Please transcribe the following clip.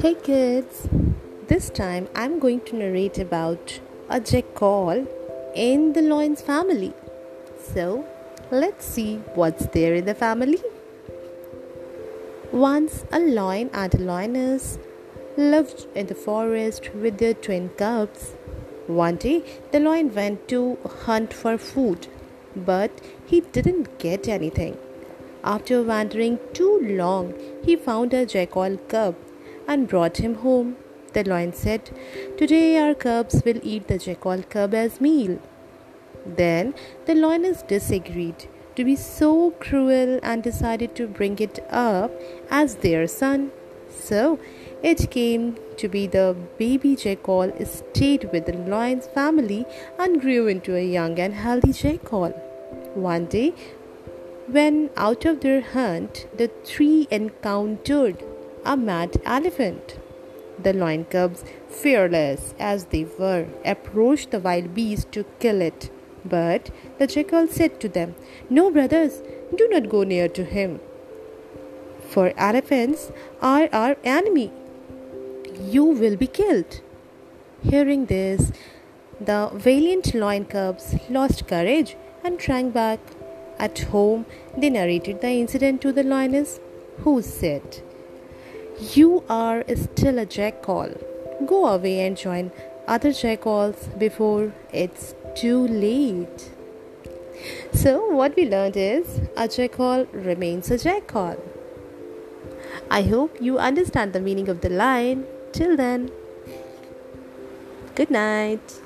Hey kids, this time I'm going to narrate about a jackal in the Loins family. So let's see what's there in the family. Once a lion and a lioness lived in the forest with their twin cubs. One day the lion went to hunt for food, but he didn't get anything. After wandering too long, he found a jackal cub and brought him home. The lion said, Today our cubs will eat the jackal cub as meal. Then the lioness disagreed to be so cruel and decided to bring it up as their son. So it came to be the baby jackal stayed with the lion's family and grew into a young and healthy jackal. One day, when out of their hunt, the three encountered a mad elephant. The lion cubs, fearless as they were, approached the wild beast to kill it. But the jackal said to them, No, brothers, do not go near to him. For elephants are our enemy. You will be killed. Hearing this, the valiant lion cubs lost courage and shrank back. At home, they narrated the incident to the lioness, who said, you are still a jackal. Go away and join other jackals before it's too late. So, what we learned is a jackal remains a jackal. I hope you understand the meaning of the line. Till then, good night.